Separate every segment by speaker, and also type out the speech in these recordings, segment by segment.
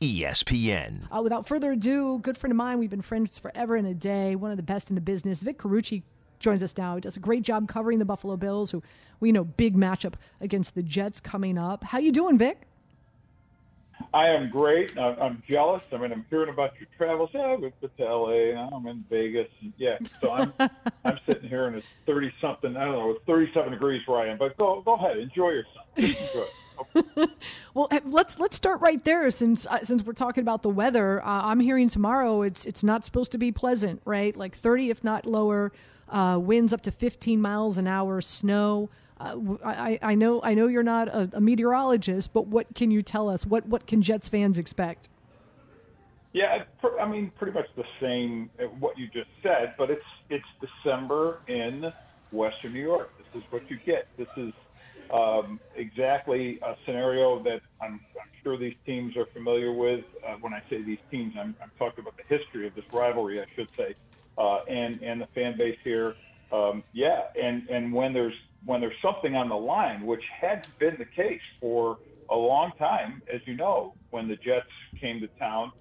Speaker 1: ESPN.
Speaker 2: Uh, without further ado, good friend of mine. We've been friends forever and a day. One of the best in the business. Vic Carucci joins us now. He does a great job covering the Buffalo Bills, who we know big matchup against the Jets coming up. How you doing, Vic?
Speaker 3: I am great. I'm jealous. I mean, I'm hearing about your travels. Yeah, I went to LA. I'm in Vegas. Yeah, so I'm I'm sitting here and it's 30 something. I don't know. It's 37 degrees where I am. But go go ahead, enjoy yourself. enjoy
Speaker 2: it. Well, let's let's start right there since uh, since we're talking about the weather. Uh, I'm hearing tomorrow it's it's not supposed to be pleasant, right? Like 30 if not lower. Uh, winds up to 15 miles an hour, snow. Uh, I, I know I know you're not a, a, meteorologist, but what can you tell us? What what can Jets fans expect?
Speaker 3: Yeah, I mean, pretty much the same uh, what you just said, but it's it's December in Western New York. This is what you get. This is um, exactly a scenario that I'm, I'm, sure these teams are familiar with. Uh, when I say these teams, I'm, I'm, talking about the history of this rivalry, I should say, uh, and and the fan base here. Um, yeah, and and when there's when there's something on the line, which had been the case for a long time, as you know, when the Jets came to town,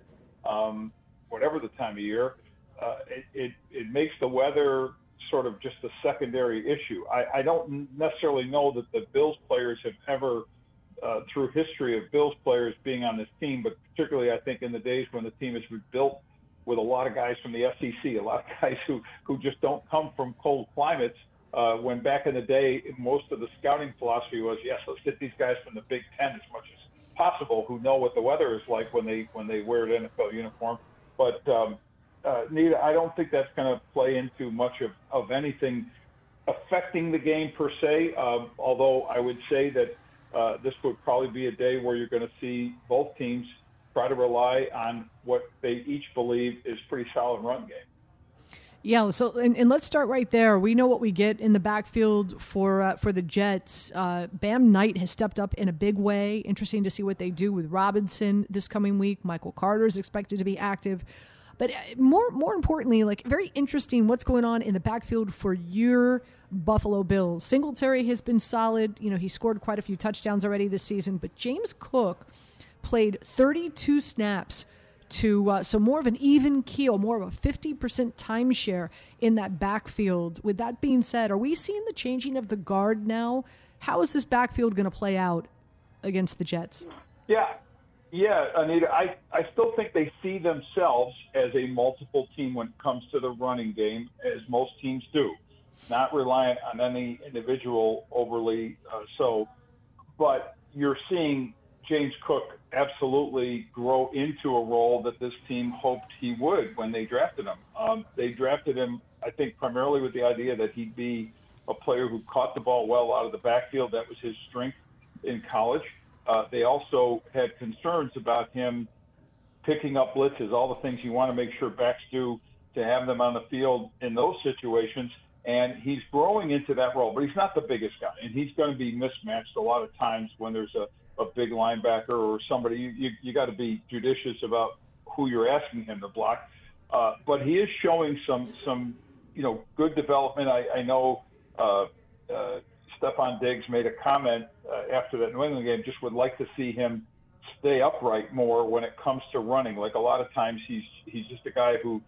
Speaker 3: um, whatever the time of year, uh, it, it, it makes the weather sort of just a secondary issue. I, I don't necessarily know that the Bills players have ever, uh, through history of Bills players being on this team, but particularly I think in the days when the team has been built with a lot of guys from the SEC, a lot of guys who, who just don't come from cold climates uh, when back in the day, most of the scouting philosophy was, yes, let's get these guys from the Big Ten as much as possible, who know what the weather is like when they when they wear an NFL uniform. But um, uh, Nita, I don't think that's going to play into much of, of anything affecting the game per se. Um, although I would say that uh, this would probably be a day where you're going to see both teams try to rely on what they each believe is pretty solid run game.
Speaker 2: Yeah, so and, and, let's start right there. We know what we get in the backfield for uh, for the Jets. Uh, Bam Knight has stepped up in a big way. Interesting to see what they do with Robinson this coming week. Michael Carter is expected to be active, but uh, more more importantly, like very interesting what's going on in the backfield for your Buffalo Bills. Singletary has been solid. You know, he scored quite a few touchdowns already this season, but James Cook played 32 snaps to uh, so more of an even keel, more of a 50% timeshare in that backfield. With that being said, are we seeing the changing of the guard now? How is this backfield going to play out against the Jets?
Speaker 3: Yeah, yeah, Anita, I, I still think they see themselves as a multiple team when it comes to the running game, as most teams do, not reliant on any individual overly uh, so. But you're seeing James Cook absolutely grow into a role that this team hoped he would when they drafted him. Um, they drafted him, I think, primarily with the idea that he'd be a player who caught the ball well out of the backfield. That was his strength in college. Uh, they also had concerns about him picking up blitzes, all the things you want to make sure backs do to have them on the field in those situations. And he's growing into that role, but he's not the biggest guy, and he's going to be mismatched a lot of times when there's a a big linebacker or somebody. You you, you got to be judicious about who you're asking him to block. Uh, but he is showing some some you know good development. I, I know uh, uh, Stefon Diggs made a comment uh, after that New England game. Just would like to see him stay upright more when it comes to running. Like a lot of times, he's he's just a guy who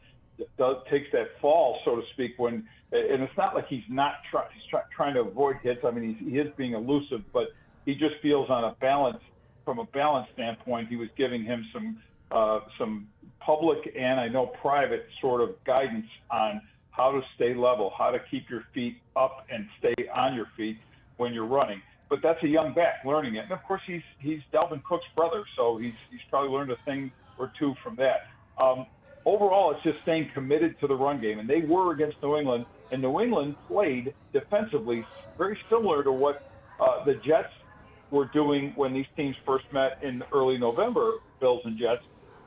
Speaker 3: does takes that fall, so to speak. When and it's not like he's not trying he's try, trying to avoid hits. I mean, he is being elusive, but he just feels on a balance from a balance standpoint, he was giving him some uh, some public and I know private sort of guidance on how to stay level, how to keep your feet up and stay on your feet when you're running. But that's a young back learning it, and of course he's he's Dalvin Cook's brother, so he's he's probably learned a thing or two from that. Um, overall, it's just staying committed to the run game, and they were against New England, and New England played defensively very similar to what uh, the Jets were doing when these teams first met in early November, Bills and Jets.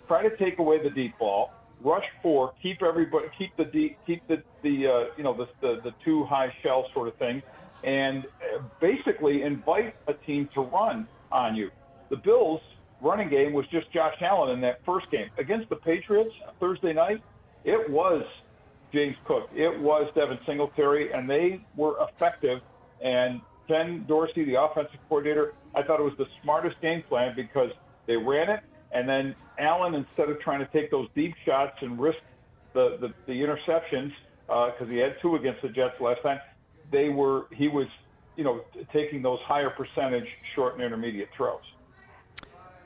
Speaker 3: try to take away the deep ball, rush four, keep everybody, keep the deep, keep the the uh, you know the, the the two high shell sort of thing, and uh, basically invite a team to run on you. The Bills running game was just Josh Allen in that first game against the Patriots Thursday night. It was James Cook, it was Devin Singletary, and they were effective. And Ken Dorsey, the offensive coordinator, I thought it was the smartest game plan because they ran it, and then Allen, instead of trying to take those deep shots and risk the the, the interceptions, because uh, he had two against the Jets last time, they were he was you know taking those higher percentage short and intermediate throws.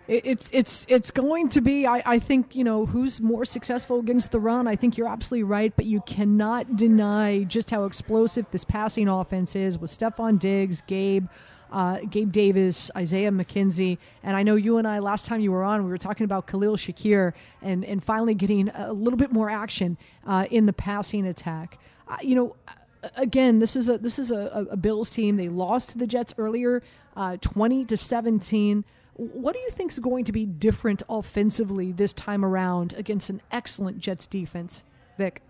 Speaker 2: It's it's it's going to be. I, I think you know who's more successful against the run. I think you're absolutely right, but you cannot deny just how explosive this passing offense is with Stefon Diggs, Gabe, uh, Gabe Davis, Isaiah McKenzie, and I know you and I last time you were on, we were talking about Khalil Shakir and and finally getting a little bit more action uh, in the passing attack. Uh, you know, again, this is a this is a, a, Bills team. They lost to the Jets earlier, uh, twenty to seventeen. What do you think is going to be different offensively this time around against an excellent Jets defense, Vic?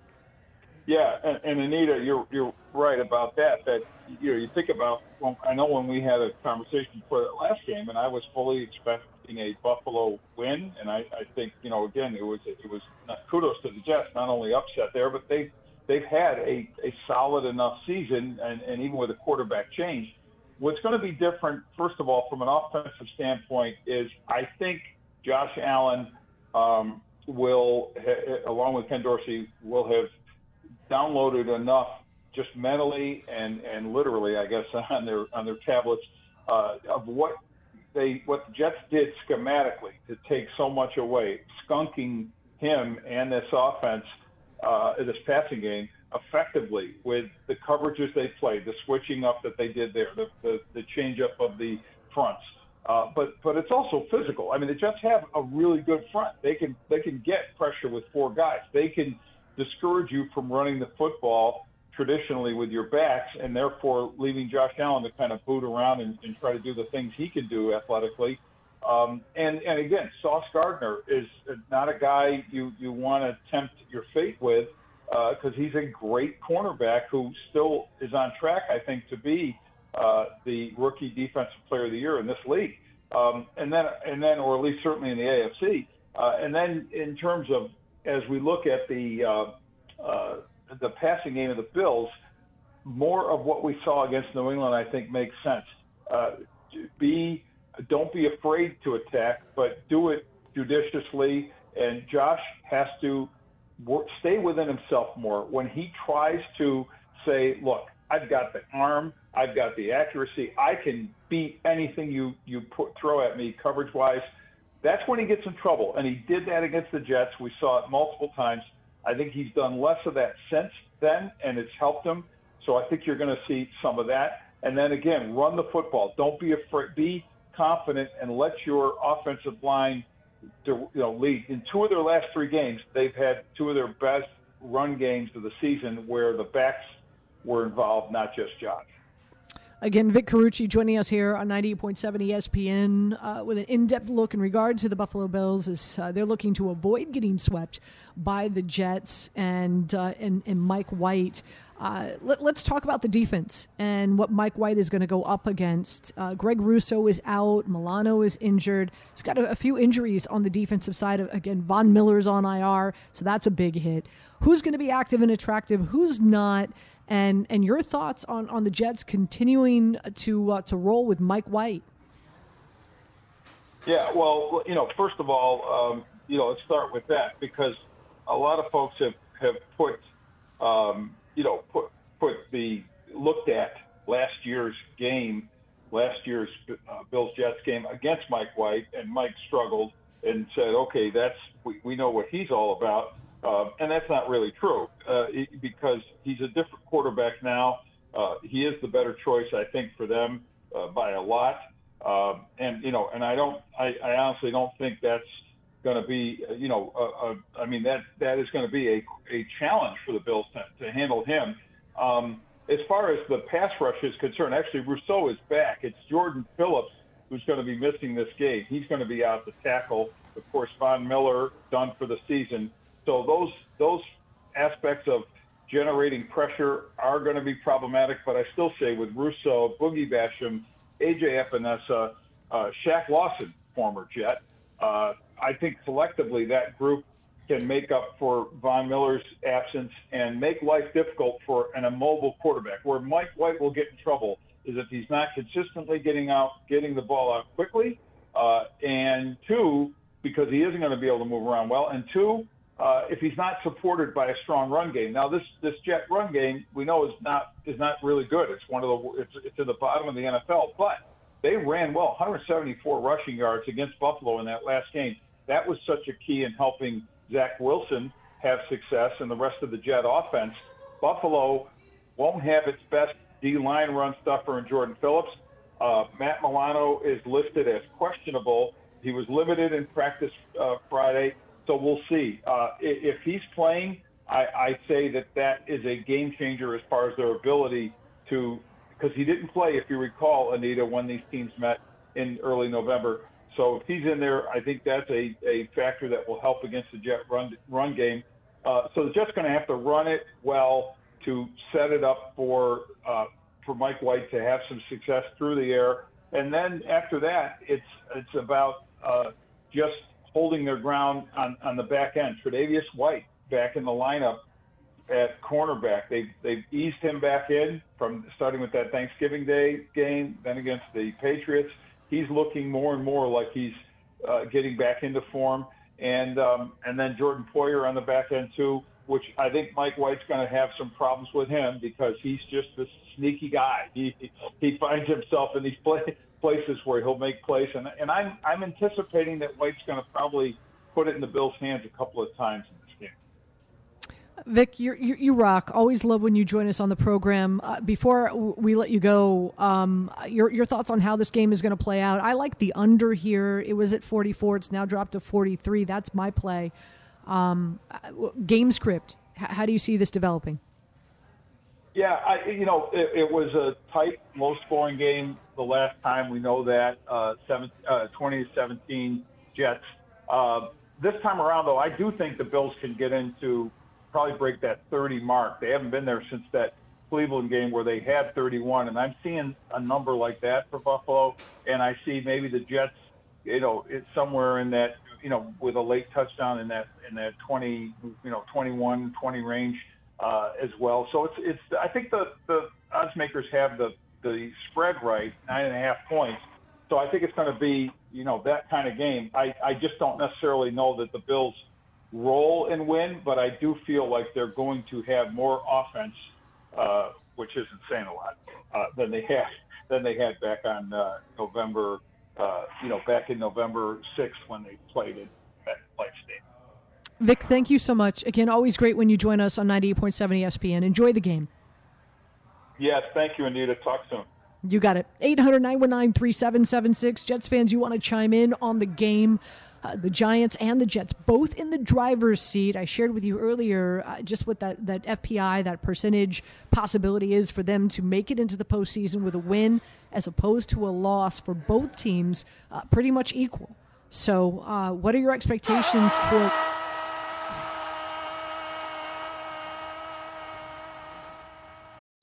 Speaker 3: Yeah, and, and Anita, you're you're right about that. That you know, you think about. Well, I know when we had a conversation for that last game, and I was fully expecting a Buffalo win, and I, I think you know, again, it was it was not, kudos to the Jets, not only upset there, but they they've had a, a solid enough season, and, and even with a quarterback change, What's going to be different, first of all, from an offensive standpoint, is I think Josh Allen um, will, along with Ken Dorsey, will have downloaded enough just mentally and, and literally, I guess, on their on their tablets uh, of what they what the Jets did schematically to take so much away, skunking him and this offense, uh, this passing game effectively with the coverages they played, the switching up that they did there, the, the, the change up of the fronts. Uh, but but it's also physical. I mean, the Jets have a really good front. They can they can get pressure with four guys. They can discourage you from running the football traditionally with your backs, and therefore leaving Josh Allen to kind of boot around and, and try to do the things he can do athletically. Um, and and again, Sauce Gardner is not a guy you you want to tempt your fate with because uh, he's a great cornerback who still is on track, I think, to be uh, the rookie defensive player of the year in this league. Um, and then, and then, or at least certainly in the AFC. Uh, and then, in terms of as we look at the uh, uh, the passing game of the Bills, more of what we saw against New England, I think, makes sense. Uh, be don't be afraid to attack, but do it judiciously. And Josh has to work, stay within himself more. When he tries to say, "Look, I've got the arm, I've got the accuracy, I can beat anything you you put, throw at me coverage wise," that's when he gets in trouble. And he did that against the Jets. We saw it multiple times. I think he's done less of that since then, and it's helped him. So I think you're going to see some of that. And then again, run the football. Don't be afraid. Be confident and let your offensive line you know lead in two of their last three games. They've had two of their best run games of the season where the backs were involved, not just Josh.
Speaker 2: Again, Vic Carucci joining us here on 98.7 ESPN uh, with an in depth look in regard to the Buffalo Bills as uh, they're looking to avoid getting swept by the Jets and, uh, and, and Mike White. Uh, let, us talk about the defense and what Mike White is going to go up against. Uh, Greg Rousseau is out. Milano is injured. He's got a, a, few injuries on the defensive side. Of, again, Von Miller's on IR, so that's a big hit. Who's going to be active and attractive? Who's not? And and your thoughts on, on the Jets continuing to uh, to roll with Mike White?
Speaker 3: Yeah, well, you know, first of all, um, you know, let's start with that because a lot of folks have have put um, you know, put put the looked at last year's game, last year's uh, Bills Jets game against Mike White, and Mike struggled and said, okay, that's we, we know what he's all about, uh, and that's not really true uh, because he's a different quarterback now. Uh, he is the better choice, I think, for them uh, by a lot. Um, and you know, and I don't, I, I honestly don't think that's going to be, uh, you know, uh, uh, I mean that that is going to be a, a challenge for the Bills to, to handle him. Um, as far as the pass rush is concerned, actually Rousseau is back. It's Jordan Phillips who's going to be missing this game. He's going to be out to tackle Of course, Von Miller done for the season. So those those aspects of generating pressure are going to be problematic. But I still say with Rousseau, Boogie Basham, AJ Epenesa, uh, Shaq Lawson, former Jet, uh, I think collectively that group can make up for Von Miller's absence and make life difficult for an immobile quarterback. Where Mike White will get in trouble is if he's not consistently getting out, getting the ball out quickly, uh, and two, because he isn't going to be able to move around well, and two, uh, if he's not supported by a strong run game. Now, this this Jet run game we know is not is not really good. It's one of the it's, it's at the bottom of the NFL, but they ran well, 174 rushing yards against Buffalo in that last game. That was such a key in helping Zach Wilson have success and the rest of the Jet offense. Buffalo won't have its best D line run stuffer in Jordan Phillips. Uh, Matt Milano is listed as questionable. He was limited in practice uh, Friday, so we'll see. Uh, if he's playing, I, I say that that is a game changer as far as their ability to, because he didn't play, if you recall, Anita, when these teams met in early November. So if he's in there, I think that's a, a factor that will help against the Jet run run game. Uh, so the Jets going to have to run it well to set it up for uh, for Mike White to have some success through the air, and then after that, it's it's about uh, just holding their ground on, on the back end. Tre'Davious White back in the lineup at cornerback. They've they've eased him back in from starting with that Thanksgiving Day game, then against the Patriots he's looking more and more like he's uh, getting back into form. And um, and then Jordan Poyer on the back end too, which I think Mike White's going to have some problems with him because he's just this sneaky guy. He he finds himself in these play, places where he'll make plays, and and I'm I'm anticipating that White's going to probably put it in the Bills' hands a couple of times in this game.
Speaker 2: Vic, you you rock. Always love when you join us on the program. Uh, before we let you go, um, your your thoughts on how this game is going to play out. I like the under here. It was at 44. It's now dropped to 43. That's my play. Um, game script. H- how do you see this developing?
Speaker 3: Yeah, I, you know, it, it was a tight, low-scoring game the last time. We know that uh, seven, uh, 20 to 17 Jets. Uh, this time around, though, I do think the Bills can get into probably break that 30 mark. They haven't been there since that Cleveland game where they had 31, and I'm seeing a number like that for Buffalo, and I see maybe the Jets, you know, it's somewhere in that, you know, with a late touchdown in that in that 20, you know, 21, 20 range uh, as well. So it's it's I think the the odds makers have the the spread right, nine and a half points. So I think it's going to be, you know, that kind of game. I, I just don't necessarily know that the Bills roll and win, but I do feel like they're going to have more offense, uh, which isn't saying a lot, uh, than they had than they had back on uh, November, uh, you know, back in November 6th when they played it at Life.
Speaker 2: Vic, thank you so much. Again, always great when you join us on 98.7 ESPN. Enjoy the game.
Speaker 3: Yes, thank you, Anita. Talk soon.
Speaker 2: You got it. 800 919 3776. Jets fans, you want to chime in on the game? Uh, the Giants and the Jets both in the driver's seat. I shared with you earlier uh, just what that, that FPI, that percentage possibility is for them to make it into the postseason with a win as opposed to a loss for both teams, uh, pretty much equal. So, uh, what are your expectations for?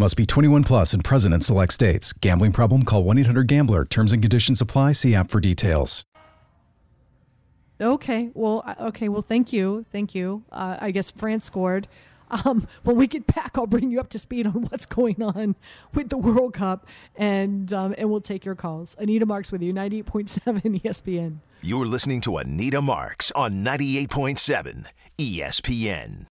Speaker 4: Must be 21 plus and present in select states. Gambling problem? Call 1 800 GAMBLER. Terms and conditions apply. See app for details.
Speaker 2: Okay. Well. Okay. Well. Thank you. Thank you. Uh, I guess France scored. Um, when we get back, I'll bring you up to speed on what's going on with the World Cup, and um, and we'll take your calls. Anita Marks with you, ninety eight point seven ESPN.
Speaker 1: You're listening to Anita Marks on 98.7 ESPN.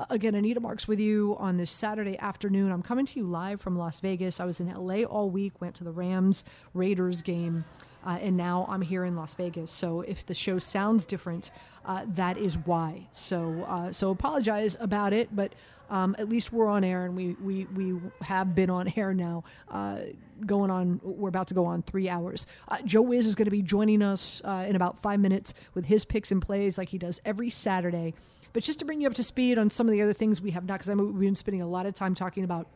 Speaker 2: Uh, Again, Anita Marks with you on this Saturday afternoon. I'm coming to you live from Las Vegas. I was in LA all week, went to the Rams Raiders game, uh, and now I'm here in Las Vegas. So if the show sounds different, uh, that is why. So uh, so apologize about it, but um, at least we're on air, and we we, we have been on air now. Uh, going on, we're about to go on three hours. Uh, Joe Wiz is going to be joining us in about five minutes with his picks and plays, like he does every Saturday. But just to bring you up to speed on some of the other things we have not, because we've been spending a lot of time talking about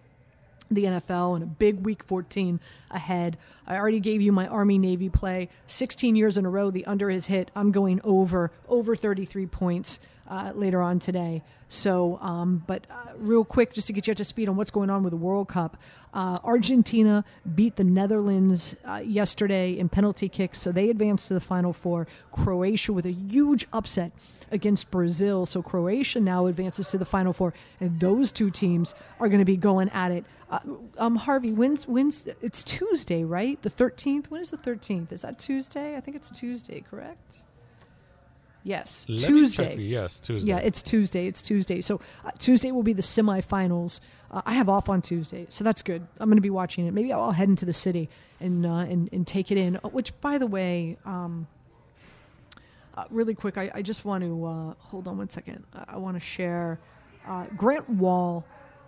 Speaker 2: the NFL and a big week 14 ahead. I already gave you my Army Navy play. 16 years in a row, the under has hit. I'm going over, over 33 points uh, later on today. So, um, but uh, real quick, just to get you up to speed on what's going on with the World Cup, uh, Argentina beat the Netherlands uh, yesterday in penalty kicks, so they advanced to the Final Four. Croatia with a huge upset against Brazil, so Croatia now advances to the Final Four, and those two teams are going to be going at it. Uh, um, Harvey, when's when's it's Tuesday, right? The 13th. When is the 13th? Is that Tuesday? I think it's Tuesday, correct? Yes,
Speaker 5: Let
Speaker 2: Tuesday.
Speaker 5: Yes, Tuesday.
Speaker 2: Yeah, it's Tuesday. It's Tuesday. So uh, Tuesday will be the semifinals. Uh, I have off on Tuesday, so that's good. I'm going to be watching it. Maybe I'll head into the city and uh, and and take it in. Uh, Which, by the way, um, uh, really quick, I, I just want to uh, hold on one second. I, I want to share uh, Grant Wahl,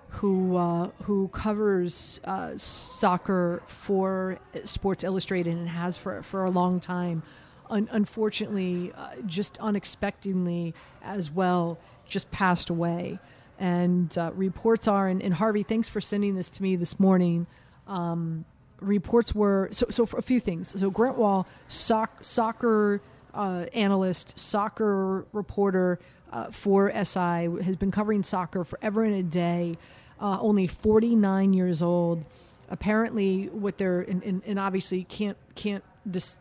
Speaker 2: who uh, who covers uh, soccer for Sports Illustrated and has for for a long time. Un- unfortunately, uh, just unexpectedly as well, just passed away. And uh, reports are, and, and Harvey, thanks for sending this to me this morning um, reports were so so for a few things. So Grant Wahl, soc- soccer uh, analyst, soccer reporter uh, for SI, has been covering soccer forever and a day. Uh, only 49 years old. Apparently, what they're and, and, and obviously can't can't dis-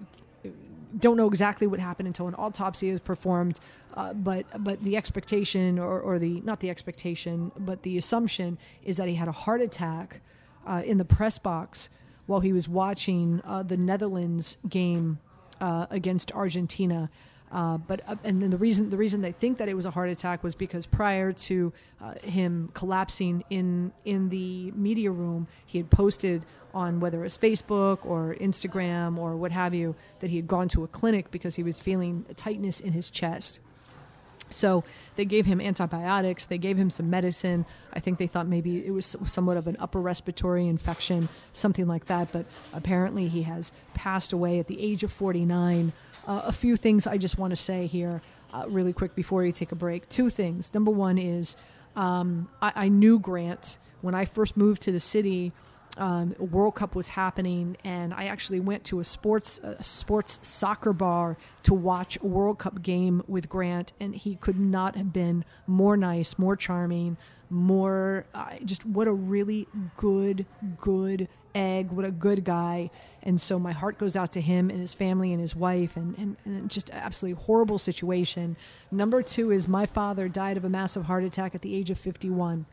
Speaker 2: don't know exactly what happened until an autopsy is performed. Uh, but but the expectation or, or the not the expectation but the assumption is that he had a heart attack uh, in the press box while he was watching uh, the Netherlands game uh, against Argentina. Uh, but uh, and then the reason the reason they think that it was a heart attack was because prior to him collapsing in in the media room, he had posted on whether it was Facebook or Instagram or what have you that he had gone to a clinic because he was feeling a tightness in his chest. So they gave him antibiotics. They gave him some medicine. I think they thought maybe it was somewhat of an upper respiratory infection, something like that. But apparently he has passed away at the age of 49. Uh, a few things I just want to say here, uh, really quick, before you take a break. Two things. Number one is um, I, I knew Grant when I first moved to the city um, World Cup was happening, and I actually went to a sports a sports soccer bar to watch a World Cup game with Grant, and he could not have been more nice, more charming, more uh, just what a really good good egg, what a good guy. And so my heart goes out to him and his family and his wife, and, and, and just absolutely horrible situation. Number two is my father died of a massive heart attack at the age of 51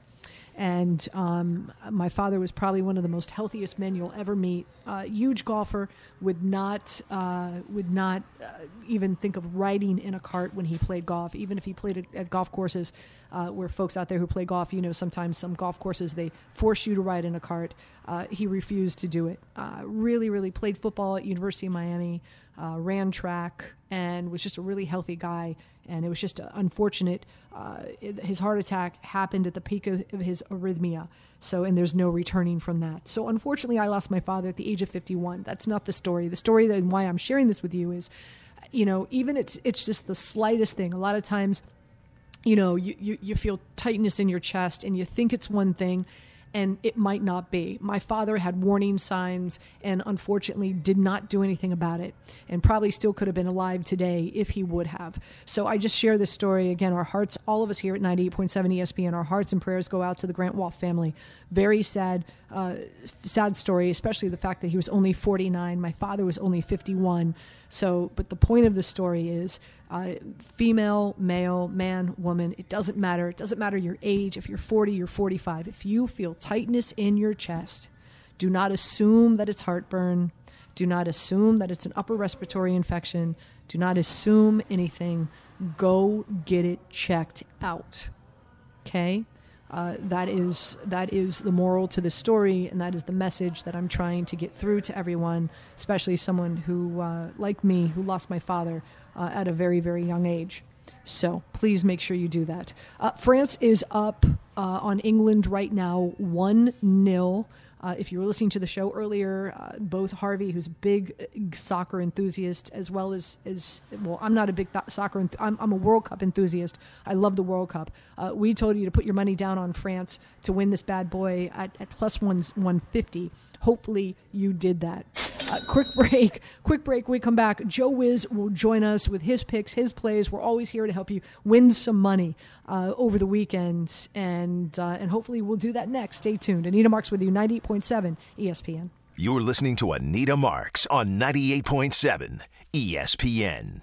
Speaker 2: and um, my father was probably one of the most healthiest men you'll ever meet. Uh, huge golfer, would not uh, would not uh, even think of riding in a cart when he played golf. Even if he played at, at golf courses, uh, where folks out there who play golf, you know, sometimes some golf courses they force you to ride in a cart. Uh, he refused to do it. Uh, really, really played football at University of Miami, Uh, ran track, and was just a really healthy guy. And it was just unfortunate. Uh, it, his heart attack happened at the peak of, of his arrhythmia. So, and there's no returning from that. So, unfortunately, I lost my father at the age of 51. That's not the story. The story and why I'm sharing this with you is, you know, even it's it's just the slightest thing. A lot of times, you know, you, you, you feel tightness in your chest and you think it's one thing, and it might not be. My father had warning signs and unfortunately did not do anything about it and probably still could have been alive today if he would have. So I just share this story. Again, our hearts, all of us here at 98.7 ESPN, our hearts and prayers go out to the Grant Wahl family. Very sad, uh, sad story, especially the fact that he was only 49. My father was only 51. So, but the point of the story is uh, female, male, man, woman, it doesn't matter. It doesn't matter your age. If you're 40, you're 45. If you feel tightness in your chest, do not assume that it's heartburn. Do not assume that it's an upper respiratory infection. Do not assume anything. Go get it checked out. Okay? Uh, that is that is the moral to the story, and that is the message that I'm trying to get through to everyone, especially someone who, uh, like me, who lost my father uh, at a very very young age. So please make sure you do that. Uh, France is up uh, on England right now, one 0 uh, if you were listening to the show earlier, uh, both Harvey, who's a big uh, soccer enthusiast, as well as, as well, I'm not a big th- soccer, enth- I'm, I'm, a World Cup enthusiast. I love the World Cup. Uh, we told you to put your money down on France to win this bad boy at, at plus one, 150. Hopefully, you did that. Uh, quick break. Quick break. we come back, Joe Wiz will join us with his picks, his plays. We're always here to help you win some money uh, over the weekend, and uh, and hopefully we'll do that next. Stay tuned. Anita Marks with you, ninety eight point seven ESPN.
Speaker 1: You're listening to Anita Marks on ninety eight point seven ESPN.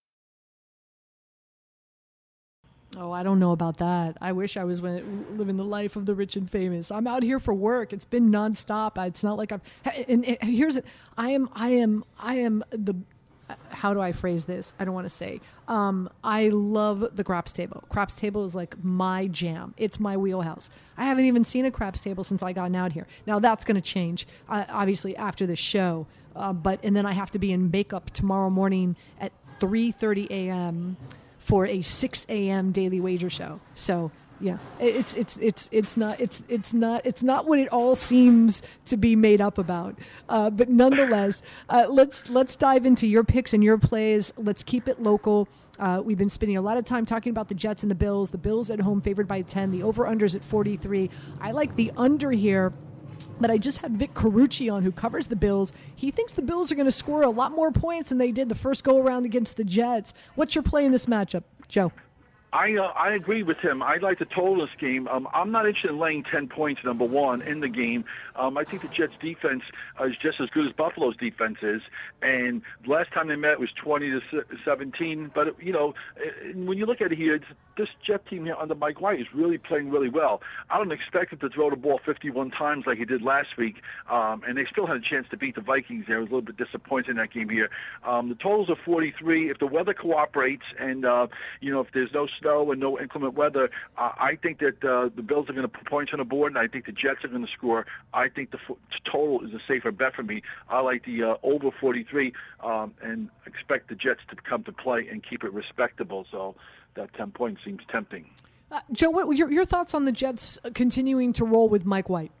Speaker 2: Oh, I don't know about that. I wish I was living the life of the rich and famous. I'm out here for work. It's been nonstop. It's not like I've. And, and here's it. I am. I am. I am the. How do I phrase this? I don't want to say. Um, I love the craps table. Craps table is like my jam. It's my wheelhouse. I haven't even seen a craps table since I got out here. Now that's going to change, uh, obviously after the show. Uh, but and then I have to be in makeup tomorrow morning at 3:30 a.m for a 6 a.m. daily wager show. So yeah, it's it's it's it's not it's it's not it's not what it all seems to be made up about. Uh, but nonetheless, uh, let's let's dive into your picks and your plays. Let's keep it local. Uh, we've been spending a lot of time talking about the Jets and the Bills. The Bills at home favored by 10. The over unders at 43. I like the under here but I just had Vic Carucci on, who covers the Bills. He thinks the Bills are going to score a lot more points than they did the first go around against the Jets. What's your play in this matchup, Joe?
Speaker 6: I uh, I agree with him. I like to total this game. Um, I'm not interested in laying 10 points, number one, in the game. Um, I think the Jets' defense uh, is just as good as Buffalo's defense is. And last time they met was 20 to 17. But you know, when you look at it here, this Jet team here under Mike White is really playing really well. I don't expect him to throw the ball 51 times like he did last week. Um, and they still had a chance to beat the Vikings. There was a little bit disappointed in that game here. Um, the totals are 43. If the weather cooperates, and uh, you know, if there's no snow and no inclement weather, uh, I think that uh, the Bills are going to put points on the board, and I think the Jets are going to score. I think the f- total is a safer bet for me. I like the uh, over 43 um, and expect the Jets to come to play and keep it respectable. So that 10 points seems tempting.
Speaker 2: Uh, Joe, what your, your thoughts on the Jets continuing to roll with Mike White?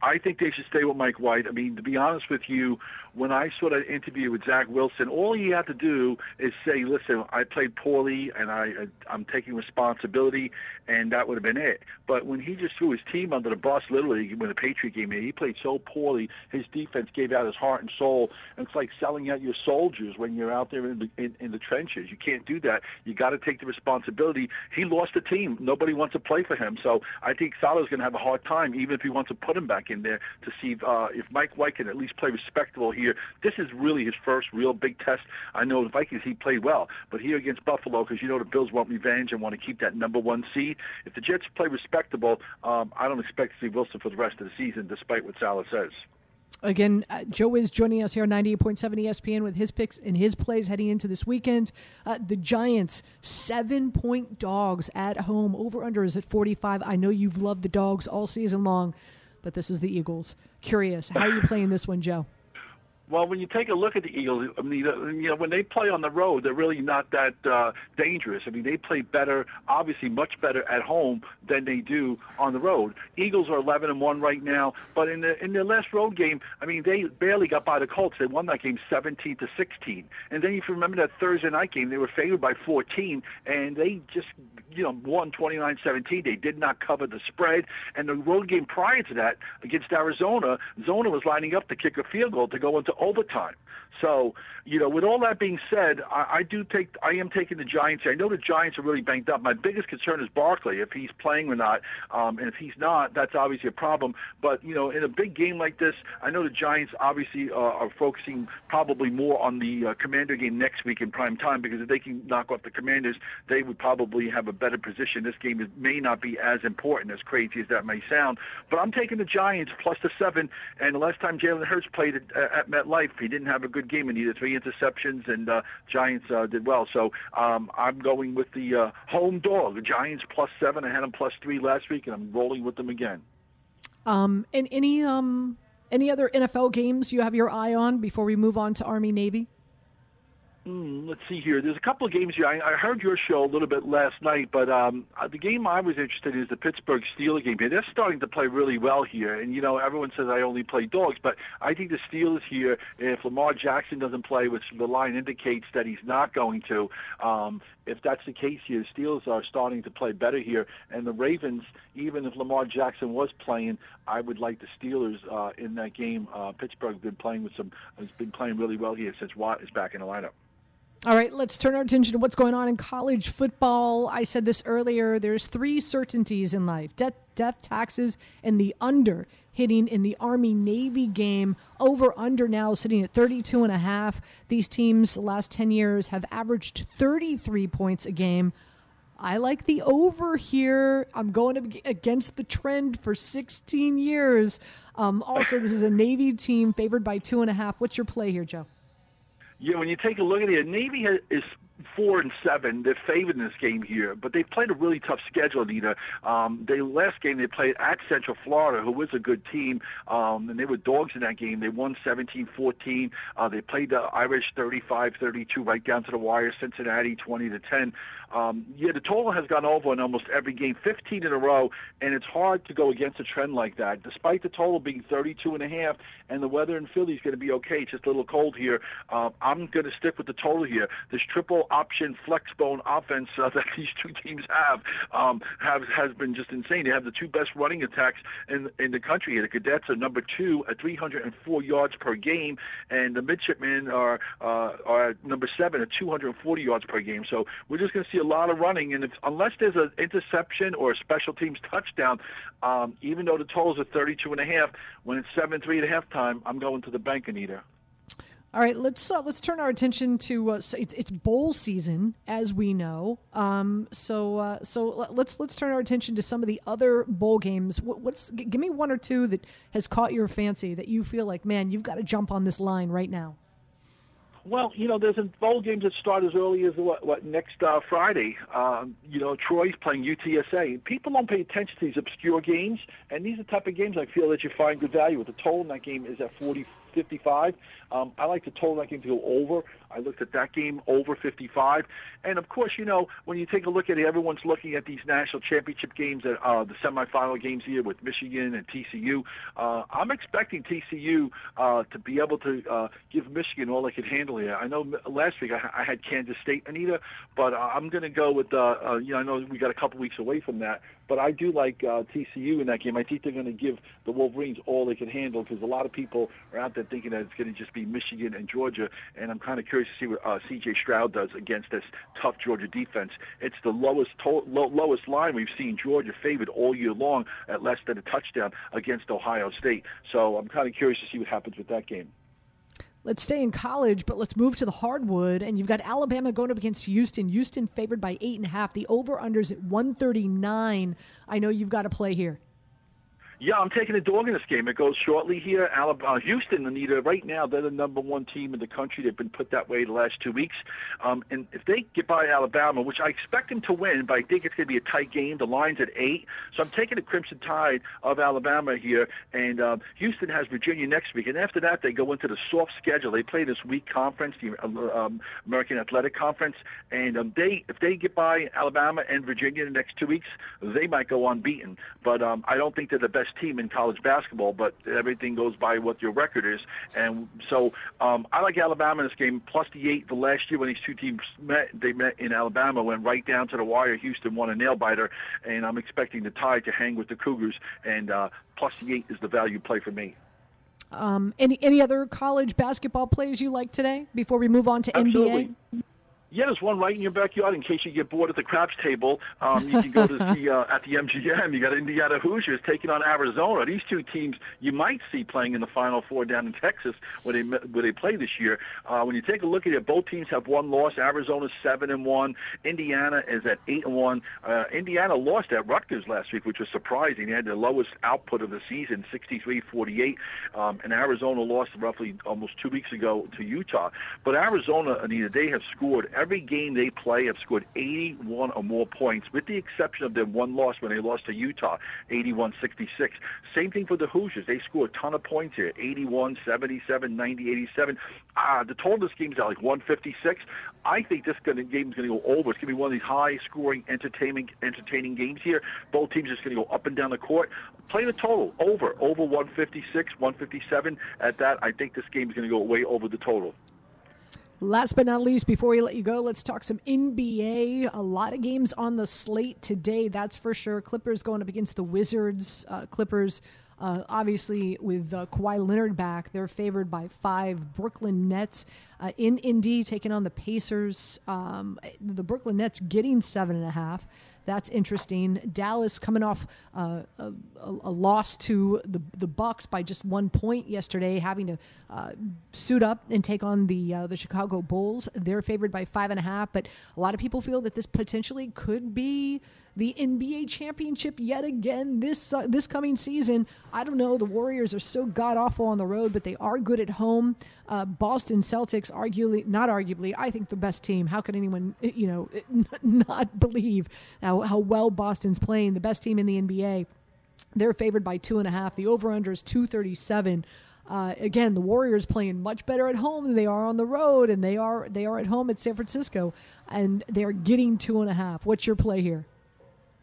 Speaker 6: I think they should stay with Mike White. I mean, to be honest with you, when I saw that interview with Zach Wilson, all he had to do is say, "Listen, I played poorly, and I uh, I'm taking responsibility," and that would have been it. But when he just threw his team under the bus, literally when the Patriot game, he played so poorly. His defense gave out his heart and soul, and it's like selling out your soldiers when you're out there in the in, in the trenches. You can't do that. You got to take the responsibility. He lost the team. Nobody wants to play for him, so I think Saleh's going to have a hard time, even if he wants to put him back in there to see uh, if Mike White can at least play respectable here. This is really his first real big test. I know the Vikings he played well, but here against Buffalo, because you know the Bills want revenge and want to keep that number one seed. If the Jets play respectable, um, I don't expect to see Wilson for the rest of the season, despite what Saleh says.
Speaker 2: Again, uh, Joe is joining us here on 98.7 ESPN with his picks and his plays heading into this weekend. Uh, the Giants, seven point dogs at home. Over under is at 45. I know you've loved the dogs all season long, but this is the Eagles. Curious, how are you playing this one, Joe?
Speaker 6: Well, when you take a look at the Eagles, I mean, you know, when they play on the road, they're really not that uh, dangerous. I mean, they play better, obviously much better at home than they do on the road. Eagles are 11 and one right now, but in the in their last road game, I mean, they barely got by the Colts. They won that game 17 to 16. And then if you remember that Thursday night game, they were favored by 14, and they just you know won 29-17. They did not cover the spread. And the road game prior to that against Arizona, Zona was lining up to kick a field goal to go into overtime. So, you know, with all that being said, I, I do take, I am taking the Giants. I know the Giants are really banged up. My biggest concern is Barkley, if he's playing or not. Um, and if he's not, that's obviously a problem. But you know, in a big game like this, I know the Giants obviously uh, are focusing probably more on the uh, Commander game next week in prime time because if they can knock off the Commanders, they would probably have a better position. This game is, may not be as important, as crazy as that may sound. But I'm taking the Giants plus the seven. And the last time Jalen Hurts played at, at he didn't have a good game and he had three interceptions, and uh, Giants uh, did well. So um, I'm going with the uh, home dog, the Giants plus seven. I had them plus three last week, and I'm rolling with them again.
Speaker 2: Um, and any um any other NFL games you have your eye on before we move on to Army Navy?
Speaker 6: Mm, let's see here. There's a couple of games here. I, I heard your show a little bit last night, but um, uh, the game I was interested in is the Pittsburgh Steelers game. They're starting to play really well here, and you know everyone says I only play dogs, but I think the Steelers here, if Lamar Jackson doesn't play, which the line indicates that he's not going to, um, if that's the case here, the Steelers are starting to play better here, and the Ravens, even if Lamar Jackson was playing, I would like the Steelers uh, in that game. Uh, Pittsburgh's been playing with some, has been playing really well here since Watt is back in the lineup.
Speaker 2: All right, let's turn our attention to what's going on in college football. I said this earlier. There's three certainties in life death, death taxes, and the under hitting in the Army Navy game. Over under now sitting at 32 and a half. These teams the last 10 years have averaged 33 points a game. I like the over here. I'm going against the trend for 16 years. Um, also, this is a Navy team favored by two and a half. What's your play here, Joe?
Speaker 6: Yeah, when you take a look at it, Navy has, is four and seven. They're favored in this game here, but they played a really tough schedule. Anita, um, they last game they played at Central Florida, who was a good team, um, and they were dogs in that game. They won 17-14. Uh, they played the Irish 35-32 right down to the wire. Cincinnati 20 to 10. Um, yeah, the total has gone over in almost every game, 15 in a row, and it's hard to go against a trend like that. Despite the total being 32 and a half, and the weather in Philly is going to be okay. It's just a little cold here. Uh, I'm going to stick with the total here. This triple option flex bone offense uh, that these two teams have um, have has been just insane. They have the two best running attacks in in the country. The Cadets are number two at 304 yards per game, and the Midshipmen are uh, are number seven at 240 yards per game. So we're just going to see a lot of running, and if, unless there's an interception or a special teams touchdown, um, even though the totals are 32 and a half, when it's seven three at halftime, I'm going to the bank, Anita.
Speaker 2: All right, let's uh, let's turn our attention to uh, it's, it's, bowl season, as we know. Um, so uh, so let's let's turn our attention to some of the other bowl games. What, what's give me one or two that has caught your fancy that you feel like, man, you've got to jump on this line right now.
Speaker 6: Well, you know, there's bowl games that start as early as what, what next uh, Friday. Um, you know, Troy's playing UTSA. People don't pay attention to these obscure games, and these are the type of games I feel that you find good value. The total in that game is at 40, 55. Um, I like the total that game to go over. I looked at that game over 55, and of course, you know when you take a look at it, everyone's looking at these national championship games, at uh, the semifinal games here with Michigan and TCU. Uh, I'm expecting TCU uh, to be able to uh, give Michigan all they can handle here. I know last week I, I had Kansas State, Anita, but uh, I'm going to go with uh, uh, you know I know we got a couple weeks away from that, but I do like uh, TCU in that game. I think they're going to give the Wolverines all they can handle because a lot of people are out there thinking that it's going to just be Michigan and Georgia, and I'm kind of curious to see what uh, C.J. Stroud does against this tough Georgia defense. It's the lowest to- low, lowest line we've seen Georgia favored all year long at less than a touchdown against Ohio State. So I'm kind of curious to see what happens with that game.
Speaker 2: Let's stay in college, but let's move to the hardwood. And you've got Alabama going up against Houston. Houston favored by eight and a half. The over unders at 139. I know you've got to play here.
Speaker 6: Yeah, I'm taking a dog in this game. It goes shortly here. Alabama, Houston, Anita, right now they're the number one team in the country. They've been put that way the last two weeks. Um, and if they get by Alabama, which I expect them to win, but I think it's going to be a tight game. The line's at eight, so I'm taking the Crimson Tide of Alabama here. And um, Houston has Virginia next week, and after that they go into the soft schedule. They play this week conference, the um, American Athletic Conference, and um, they if they get by Alabama and Virginia in the next two weeks, they might go unbeaten. But um, I don't think they're the best best team in college basketball, but everything goes by what your record is. And so um, I like Alabama in this game, plus the eight. The last year when these two teams met, they met in Alabama, went right down to the wire. Houston won a nail biter, and I'm expecting the Tide to hang with the Cougars. And uh, plus the eight is the value play for me.
Speaker 2: Um, any any other college basketball plays you like today before we move on to
Speaker 6: Absolutely.
Speaker 2: NBA?
Speaker 6: Yeah, there's one right in your backyard. In case you get bored at the craps table, um, you can go to see uh, at the MGM. You got Indiana Hoosiers taking on Arizona. These two teams you might see playing in the Final Four down in Texas, where they where they play this year. Uh, when you take a look at it, both teams have one loss. Arizona's seven and one. Indiana is at eight and one. Uh, Indiana lost at Rutgers last week, which was surprising. They had the lowest output of the season, 63-48, um, and Arizona lost roughly almost two weeks ago to Utah. But Arizona, Anita, they have scored every game they play have scored 81 or more points, with the exception of their one loss when they lost to Utah, 81-66. Same thing for the Hoosiers. They score a ton of points here, 81, 77, 90, 87. Uh, the total of this game is at like 156. I think this game is going to go over. It's going to be one of these high-scoring, entertaining, entertaining games here. Both teams are just going to go up and down the court. Play the total over, over 156, 157. At that, I think this game is going to go way over the total.
Speaker 2: Last but not least, before we let you go, let's talk some NBA. A lot of games on the slate today, that's for sure. Clippers going up against the Wizards. Uh, Clippers, uh, obviously, with uh, Kawhi Leonard back, they're favored by five. Brooklyn Nets uh, in Indy taking on the Pacers. Um, the Brooklyn Nets getting seven and a half. That's interesting. Dallas coming off uh, a, a, loss to the the Bucks by just one point yesterday, having to uh, suit up and take on the uh, the Chicago Bulls. They're favored by five and a half, but a lot of people feel that this potentially could be the NBA championship yet again this uh, this coming season. I don't know. The Warriors are so god awful on the road, but they are good at home. Uh, Boston Celtics, arguably not arguably, I think the best team. How could anyone you know not believe how, how well Boston's playing? The best team in the NBA. They're favored by two and a half. The over under is two thirty seven. Uh, again, the Warriors playing much better at home than they are on the road, and they are they are at home at San Francisco, and they are getting two and a half. What's your play here?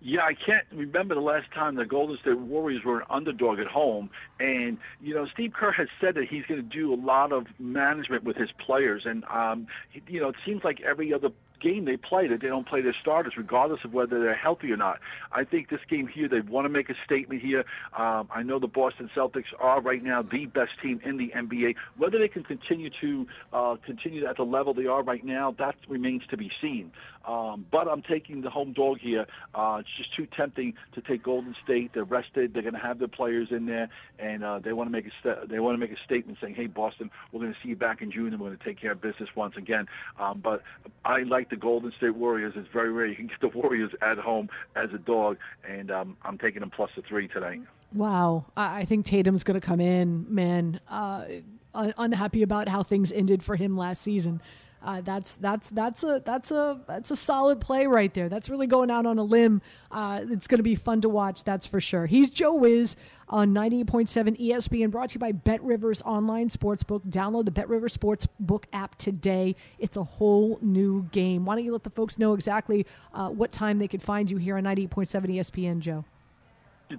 Speaker 6: Yeah, I can't remember the last time the Golden State Warriors were an underdog at home. And, you know, Steve Kerr has said that he's going to do a lot of management with his players. And, um, you know, it seems like every other game they play that they don't play their starters, regardless of whether they're healthy or not. I think this game here, they want to make a statement here. Um, I know the Boston Celtics are right now the best team in the NBA. Whether they can continue to uh, continue at the level they are right now, that remains to be seen. Um, but I'm taking the home dog here. Uh, it's just too tempting to take Golden State. They're rested. They're going to have their players in there, and uh, they want to make a st- they want to make a statement saying, "Hey, Boston, we're going to see you back in June, and we're going to take care of business once again." Um, but I like the Golden State Warriors. It's very rare you can get the Warriors at home as a dog, and um, I'm taking them plus the three tonight.
Speaker 2: Wow, I think Tatum's going to come in, man. Uh, unhappy about how things ended for him last season. Uh, that's that's that's a that's a that's a solid play right there. That's really going out on a limb. Uh, it's going to be fun to watch. That's for sure. He's Joe Wiz on 98.7 ESPN, brought to you by BetRivers Online Sportsbook. Download the BetRivers Sportsbook app today. It's a whole new game. Why don't you let the folks know exactly uh, what time they can find you here on 98.7 ESPN, Joe?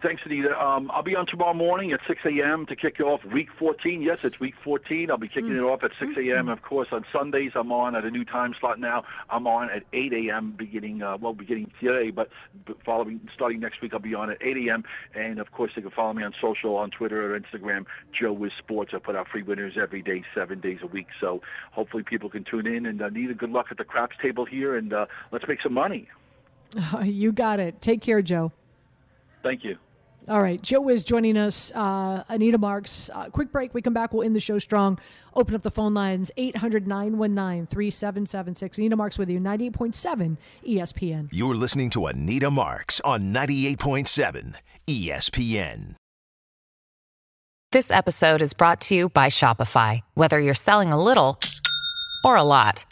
Speaker 6: Thanks, Anita. Um, I'll be on tomorrow morning at 6 a.m. to kick off Week 14. Yes, it's Week 14. I'll be kicking mm. it off at 6 a.m. Mm-hmm. Of course, on Sundays I'm on at a new time slot now. I'm on at 8 a.m. beginning, uh, well, beginning today, but following starting next week I'll be on at 8 a.m. And of course, you can follow me on social, on Twitter or Instagram, Joe with Sports. I put out free winners every day, seven days a week. So hopefully people can tune in. And uh, Anita, good luck at the craps table here, and uh, let's make some money.
Speaker 2: you got it. Take care, Joe.
Speaker 6: Thank you.
Speaker 2: All right, Joe is joining us. Uh, Anita Marks. Uh, quick break. We come back. We'll end the show strong. Open up the phone lines 800 919 3776. Anita Marks with you, 98.7 ESPN.
Speaker 1: You're listening to Anita Marks on 98.7 ESPN.
Speaker 7: This episode is brought to you by Shopify. Whether you're selling a little or a lot,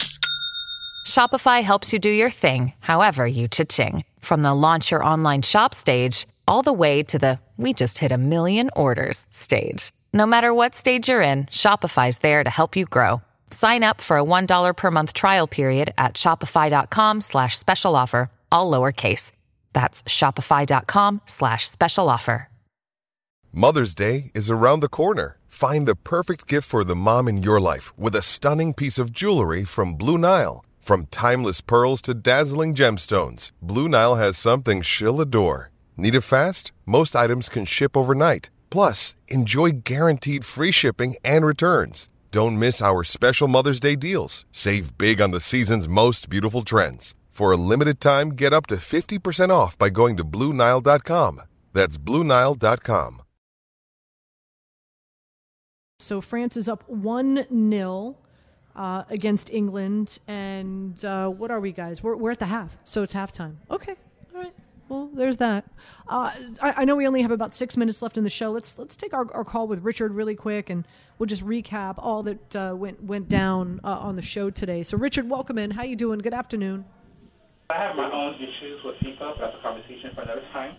Speaker 7: Shopify helps you do your thing, however you cha-ching. From the launch your online shop stage all the way to the we just hit a million orders stage. No matter what stage you're in, Shopify's there to help you grow. Sign up for a $1 per month trial period at shopify.com slash special offer, all lowercase. That's shopify.com slash special offer.
Speaker 8: Mother's Day is around the corner. Find the perfect gift for the mom in your life with a stunning piece of jewelry from Blue Nile. From timeless pearls to dazzling gemstones, Blue Nile has something she'll adore. Need it fast? Most items can ship overnight. Plus, enjoy guaranteed free shipping and returns. Don't miss our special Mother's Day deals. Save big on the season's most beautiful trends. For a limited time, get up to 50% off by going to Bluenile.com. That's Bluenile.com.
Speaker 2: So France is up 1 0 uh, against England. And uh, what are we, guys? We're, we're at the half, so it's halftime. Okay. All right well, there's that. Uh, I, I, know we only have about six minutes left in the show. Let's let's take our, our call with Richard really quick, and we'll just recap all that uh, went went down uh, on the show today. So, Richard, welcome in. How you doing? Good afternoon.
Speaker 9: I have my own issues with FIFA. That's a conversation for another time.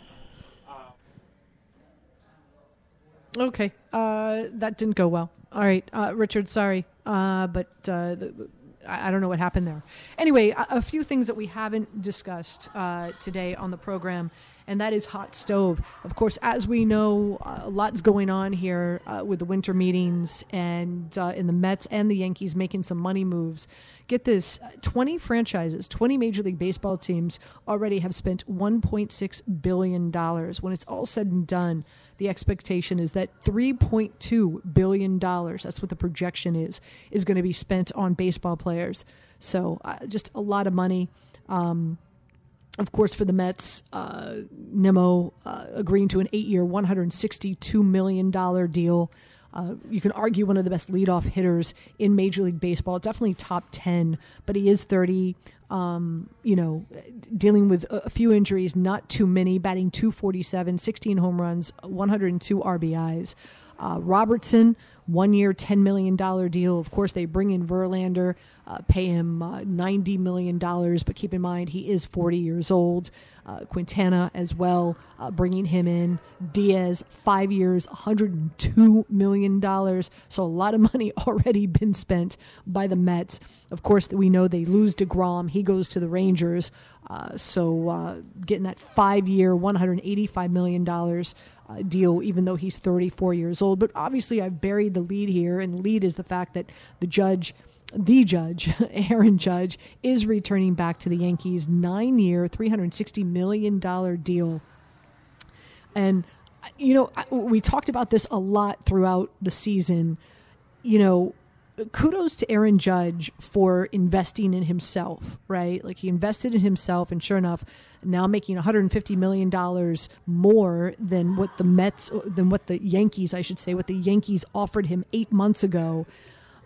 Speaker 2: Okay, uh, that didn't go well. All right, uh, Richard, sorry, uh, but the, I, don't know what happened there. Anyway, a, a few things that we haven't discussed uh, today on the program, and that is hot stove. Of course, as we know, uh, a lot's going on here uh, with the winter meetings and uh, in the Mets and the Yankees making some money moves. Get this 20 franchises, 20 Major League Baseball teams already have spent $1.6 billion. When it's all said and done, the expectation is that 3.2 billion dollars that's what the projection is is going to be spent on baseball players so uh, just a lot of money um, of course, for the Mets, uh, uh, agreeing to an eight-year, $162 million deal. Uh, you can argue one of the best leadoff hitters in Major League Baseball, definitely top 10, but he is 30. Um, you know, dealing with a, few injuries, not too many, batting 247, 16 home runs, 102 RBIs. Uh, Robertson, one year, $10 million deal. Of course, they bring in Verlander, uh, pay him uh, $90 million, but keep in mind he is 40 years old. Uh, Quintana as well, uh, bringing him in. Diaz, five years, $102 million. So a lot of money already been spent by the Mets. Of course, we know they lose DeGrom. He goes to the Rangers. Uh, so uh, getting that five year, $185 million uh, deal, even though he's 34 years old. But obviously, I've buried the lead here, and the lead is the fact that the judge the judge, Aaron Judge, is returning back to the Yankees. Nine year, $360 million deal. And, you know, we talked about this a lot throughout the season. You know, kudos to Aaron Judge for investing in himself, right? Like he invested in himself, and sure enough, now making 150 million dollars more than what the Mets, than what the Yankees, I should say, what the Yankees offered him eight months ago.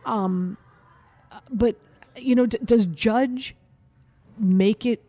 Speaker 2: Um, but you know, d- does Judge make it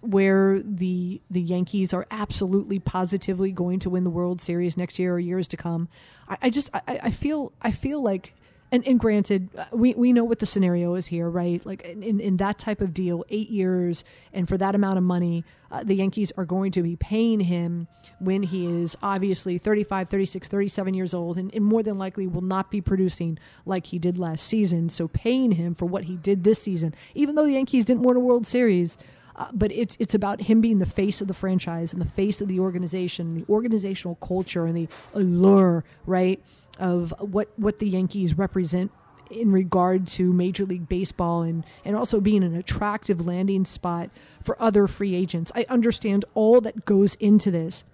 Speaker 2: where the the Yankees are absolutely positively going to win the World Series next year or years to come? I, I just I, I feel I feel like And, and granted, uh, we, we know what the scenario is here, right? Like in, in that type of deal, eight years, and for that amount of money, uh, the Yankees are going to be paying him when he is obviously 35, 36, 37 years old, and, and more than likely will not be producing like he did last season. So paying him for what he did this season, even though the Yankees didn't win a World Series, uh, but it's it's about him being the face of the franchise and the face of the organization, the organizational culture and the allure, right, of what what the Yankees represent in regard to Major League Baseball and and also being an attractive landing spot for other free agents. I understand all that goes into this.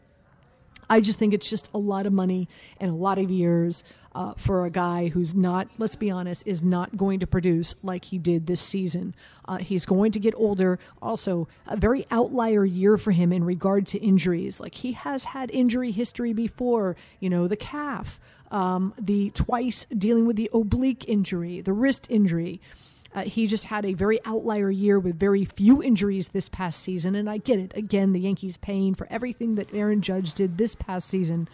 Speaker 2: I just think it's just a lot of money and a lot of years uh, for a guy who's not, let's be honest, is not going to produce like he did this season. Uh, he's going to get older. Also, a very outlier year for him in regard to injuries. Like he has had injury history before, you know, the calf, um, the twice dealing with the oblique injury, the wrist injury. Uh, he just had a very outlier year with very few injuries this past season. And I get it. Again, the Yankees paying for everything that Aaron Judge did this past season.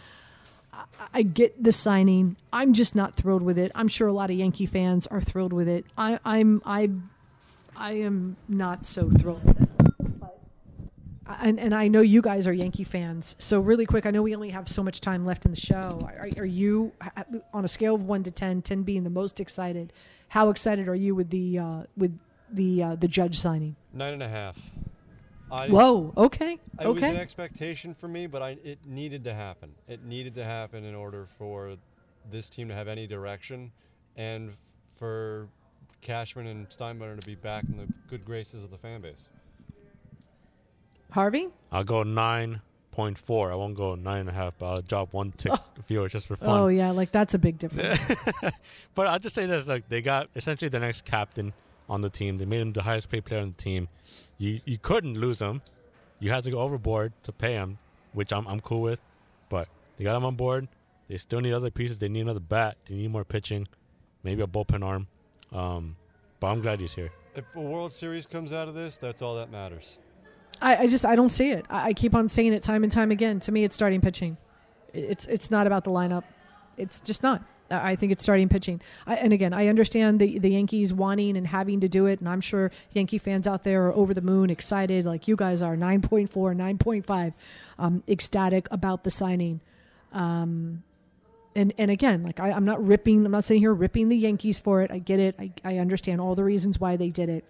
Speaker 2: I, get the signing. I'm just not thrilled with it. I'm sure a lot of Yankee fans are thrilled with it. I, I'm I I am not so thrilled with it. And, and I know you guys are Yankee fans. So really quick, I know we only have so much time left in the show. Are, are you on a scale of one to 10, 10 being the most excited? How excited are you with the uh, with the uh, the judge signing?
Speaker 10: Nine and a half. I,
Speaker 2: Whoa. Okay.
Speaker 10: It was an expectation for me, but I, it needed to happen. It needed to happen in order for this team to have any direction, and for Cashman and Steinbrenner to be back in the good graces of the fan base.
Speaker 2: Harvey.
Speaker 11: I'll go nine point four. I won't go nine and a half, but I'll drop one tick oh. fewer just for oh, fun.
Speaker 2: Oh yeah, like that's a big difference.
Speaker 11: but I'll just say this: like they got essentially the next captain on the team. They made him the highest paid player on the team. You you couldn't lose him. You had to go overboard to pay him, which I'm I'm cool with. But they got him on board. They still need other pieces. They need another bat. They need more pitching, maybe a bullpen arm. Um, but I'm glad he's here.
Speaker 10: If a World Series comes out of this, that's all that matters.
Speaker 2: I, I just I don't see it. I, I keep on saying it time and time again. To me, it's starting pitching. It's it's not about the lineup. It's just not. I think it's starting pitching. I, and again, I understand the the Yankees wanting and having to do it, and I'm sure Yankee fans out there are over the moon, excited like you guys are, 9.4, 9.5, um, ecstatic about the signing. Um, and and again, like I, I'm not ripping, I'm not sitting here ripping the Yankees for it. I get it. I, I understand all the reasons why they did it.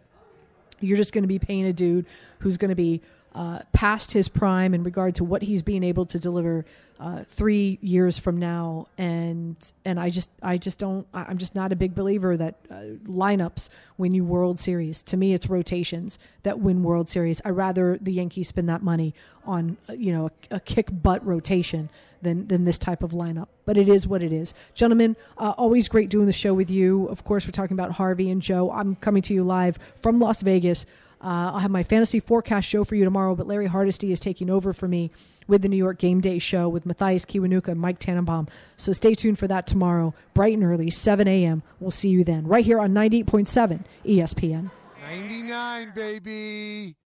Speaker 2: You're just going to be paying a dude who's going to be uh, past his prime in regard to what he's being able to deliver uh, three years from now, and and I just I just don't I'm just not a big believer that uh, lineups win you World Series. To me, it's rotations that win World Series. I rather the Yankees spend that money on uh, you know a, a kick butt rotation than than this type of lineup. But it is what it is, gentlemen. Uh, always great doing the show with you. Of course, we're talking about Harvey and Joe. I'm coming to you live from Las Vegas. Uh, I'll have my fantasy forecast show for you tomorrow, but Larry Hardesty is taking over for me with the New York Game Day show with Mathias Kiwanuka and Mike Tannenbaum. So stay tuned for that tomorrow, bright and early, 7 a.m. We'll see you then, right here on 98.7 ESPN.
Speaker 12: 99, baby.